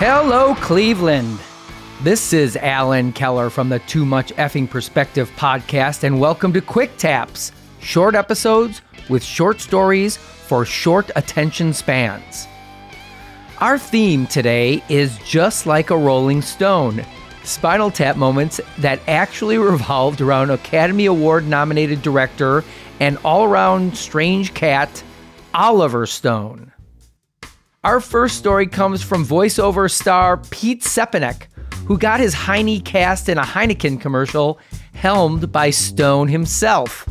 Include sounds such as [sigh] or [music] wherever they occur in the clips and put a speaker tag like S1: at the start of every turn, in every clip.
S1: Hello, Cleveland. This is Alan Keller from the Too Much Effing Perspective podcast, and welcome to Quick Taps, short episodes with short stories for short attention spans. Our theme today is just like a Rolling Stone Spinal Tap moments that actually [laughs] revolved around Academy Award nominated director and all around strange cat, Oliver Stone. Our first story comes from voiceover star Pete Sepenuk, who got his Heine cast in a Heineken commercial helmed by Stone himself.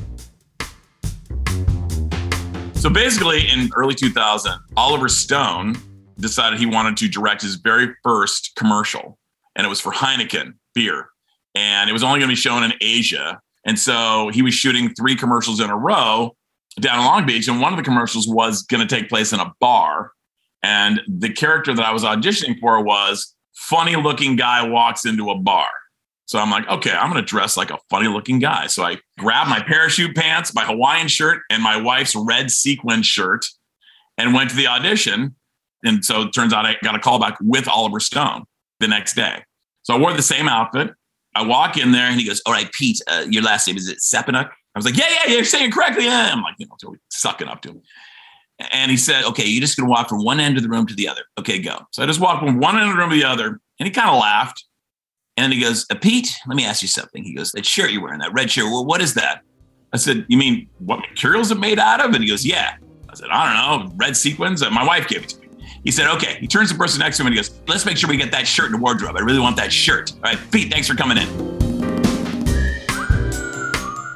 S2: So basically, in early 2000, Oliver Stone decided he wanted to direct his very first commercial, and it was for Heineken beer. And it was only going to be shown in Asia. And so he was shooting three commercials in a row down in Long Beach. And one of the commercials was going to take place in a bar. And the character that I was auditioning for was funny looking guy walks into a bar. So I'm like, okay, I'm going to dress like a funny looking guy. So I grabbed my parachute pants, my Hawaiian shirt, and my wife's red sequin shirt and went to the audition. And so it turns out I got a call back with Oliver Stone the next day. So I wore the same outfit. I walk in there and he goes, All right, Pete, uh, your last name is it Sepenuk? I was like, Yeah, yeah, you're saying it correctly. Yeah. I'm like, you know, sucking up to him. And he said, Okay, you're just going to walk from one end of the room to the other. Okay, go. So I just walked from one end of the room to the other. And he kind of laughed. And he goes, uh, Pete, let me ask you something. He goes, That shirt you're wearing, that red shirt, well, what is that? I said, You mean what materials it made out of? And he goes, Yeah. I said, I don't know, red sequins. My wife gave it to me. He said, okay. He turns to the person next to him and he goes, let's make sure we get that shirt in the wardrobe. I really want that shirt. All right, Pete, thanks for coming in.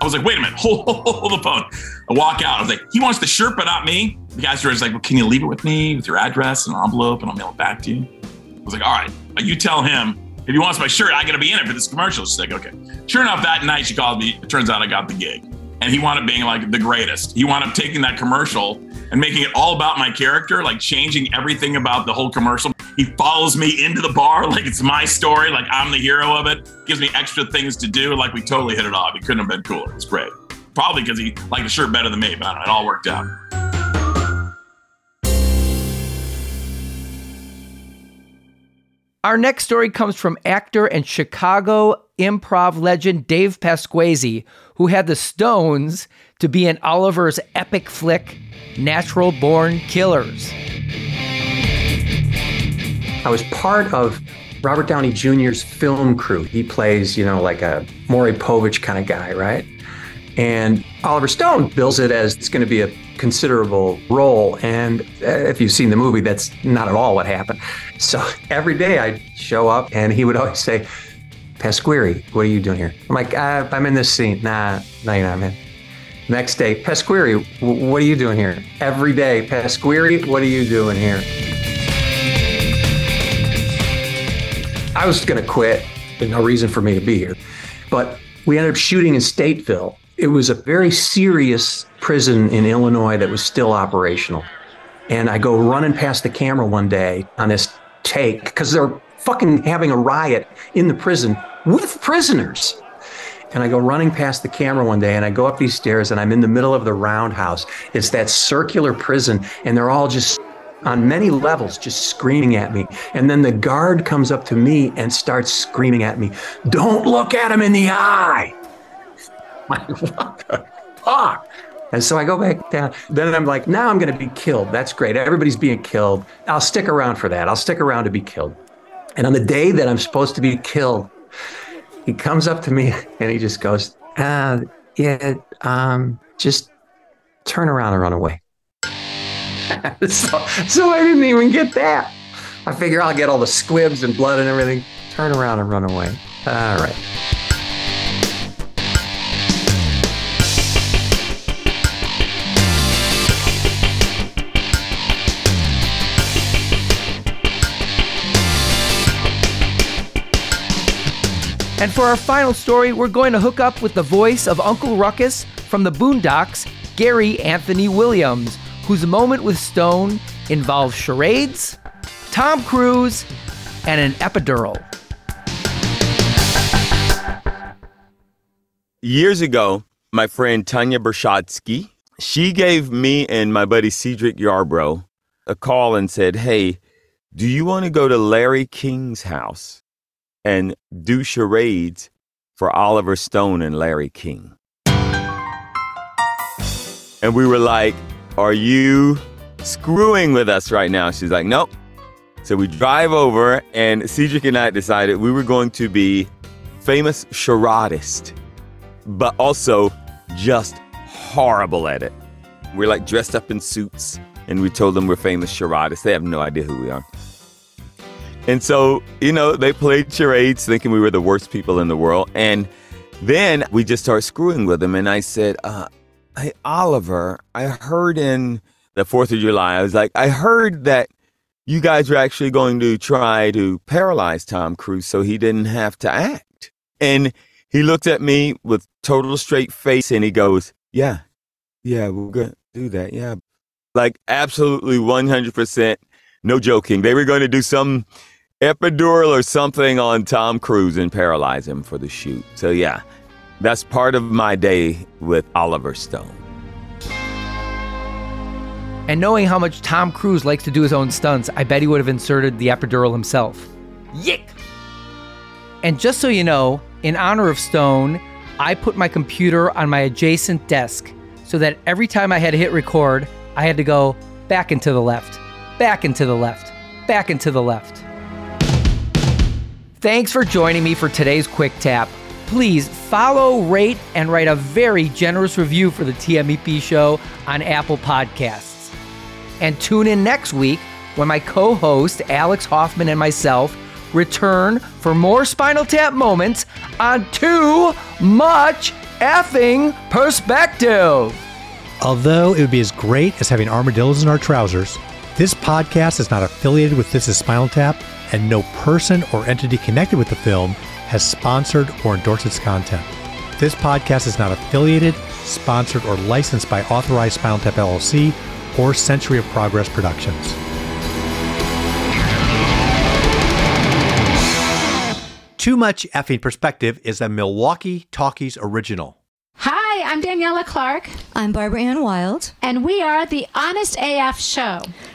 S2: I was like, wait a minute, [laughs] hold, hold, hold the phone. I walk out. I was like, he wants the shirt, but not me. The guy's was like, well, can you leave it with me with your address and an envelope and I'll mail it back to you? I was like, all right, you tell him if he wants my shirt, I got to be in it for this commercial. She's like, okay. Sure enough, that night she called me. It turns out I got the gig. And he wound up being like the greatest. He wound up taking that commercial and making it all about my character, like changing everything about the whole commercial. He follows me into the bar [laughs] like it's my story, like I'm the hero of it. Gives me extra things to do, like we totally hit it off. He couldn't have been cooler. It's great. Probably because he liked the shirt better than me, but it all worked out.
S1: Our next story comes from actor and Chicago improv legend Dave Pasquesi, who had the stones to be in Oliver's epic flick, Natural Born Killers.
S3: I was part of Robert Downey Jr.'s film crew. He plays, you know, like a Maury Povich kind of guy, right? And Oliver Stone bills it as it's going to be a considerable role. And uh, if you've seen the movie, that's not at all what happened. [laughs] So every day I'd show up and he would always say, Pasqueri, what are you doing here? I'm like, uh, I'm in this scene. Nah, no, you're not, man. Next day, Pasqueri, what are you doing here? Every day, Pasqueri, what are you doing here? I was going to quit. There's no reason for me to be here. But we ended up shooting in Stateville. It was a very serious prison in Illinois that was still operational. And I go running past the camera one day on this take because they're fucking having a riot in the prison with prisoners. And I go running past the camera one day and I go up these stairs and I'm in the middle of the roundhouse. It's that circular prison and they're all just on many levels just screaming at me. And then the guard comes up to me and starts screaming at me, Don't look at him in the eye. What the fuck? And so I go back down. Then I'm like, now I'm going to be killed. That's great. Everybody's being killed. I'll stick around for that. I'll stick around to be killed. And on the day that I'm supposed to be killed, he comes up to me and he just goes, uh, yeah, um, just turn around and run away. [laughs] so, so I didn't even get that. I figure I'll get all the squibs and blood and everything. Turn around and run away. All right.
S1: And for our final story, we're going to hook up with the voice of Uncle Ruckus from the Boondocks, Gary Anthony Williams, whose moment with Stone involves charades, Tom Cruise, and an epidural.
S4: Years ago, my friend Tanya Bershadsky, she gave me and my buddy Cedric Yarbrough a call and said, Hey, Do you want to go to Larry King's house and do charades for Oliver Stone and Larry King? And we were like, Are you screwing with us right now? She's like, Nope. So we drive over, and Cedric and I decided we were going to be famous charadist, but also just horrible at it. We're like dressed up in suits, and we told them we're famous charadists. They have no idea who we are. And so, you know, they played charades thinking we were the worst people in the world. And then we just started screwing with them. And I said, uh, Hey, Oliver, I heard in the 4th of July, I was like, I heard that you guys were actually going to try to paralyze Tom Cruise so he didn't have to act. And he looked at me with total straight face and he goes, Yeah, yeah, we're going to do that. Yeah. Like, absolutely 100%, no joking. They were going to do some epidural or something on Tom Cruise and paralyze him for the shoot. So, yeah, that's part of my day with Oliver Stone.
S1: And knowing how much Tom Cruise likes to do his own stunts, I bet he would have inserted the epidural himself. Yick! And just so you know, in honor of Stone, I put my computer on my adjacent desk so that every time I had to hit record, I had to go back and to the left, back and to the left, back and to the left. Thanks for joining me for today's Quick Tap. Please follow, rate, and write a very generous review for the TMEP show on Apple Podcasts. And tune in next week when my co host, Alex Hoffman, and myself return for more Spinal Tap moments on Too Much Effing Perspective.
S5: Although it would be as great as having armadillos in our trousers, this podcast is not affiliated with This is Spinal Tap, and no person or entity connected with the film has sponsored or endorsed its content. This podcast is not affiliated, sponsored, or licensed by Authorized Spinal Tap LLC or Century of Progress Productions. Too Much Effing Perspective is a Milwaukee Talkies original.
S6: Hi, I'm Daniela Clark,
S7: I'm Barbara Ann Wild.
S6: and we are the Honest AF Show.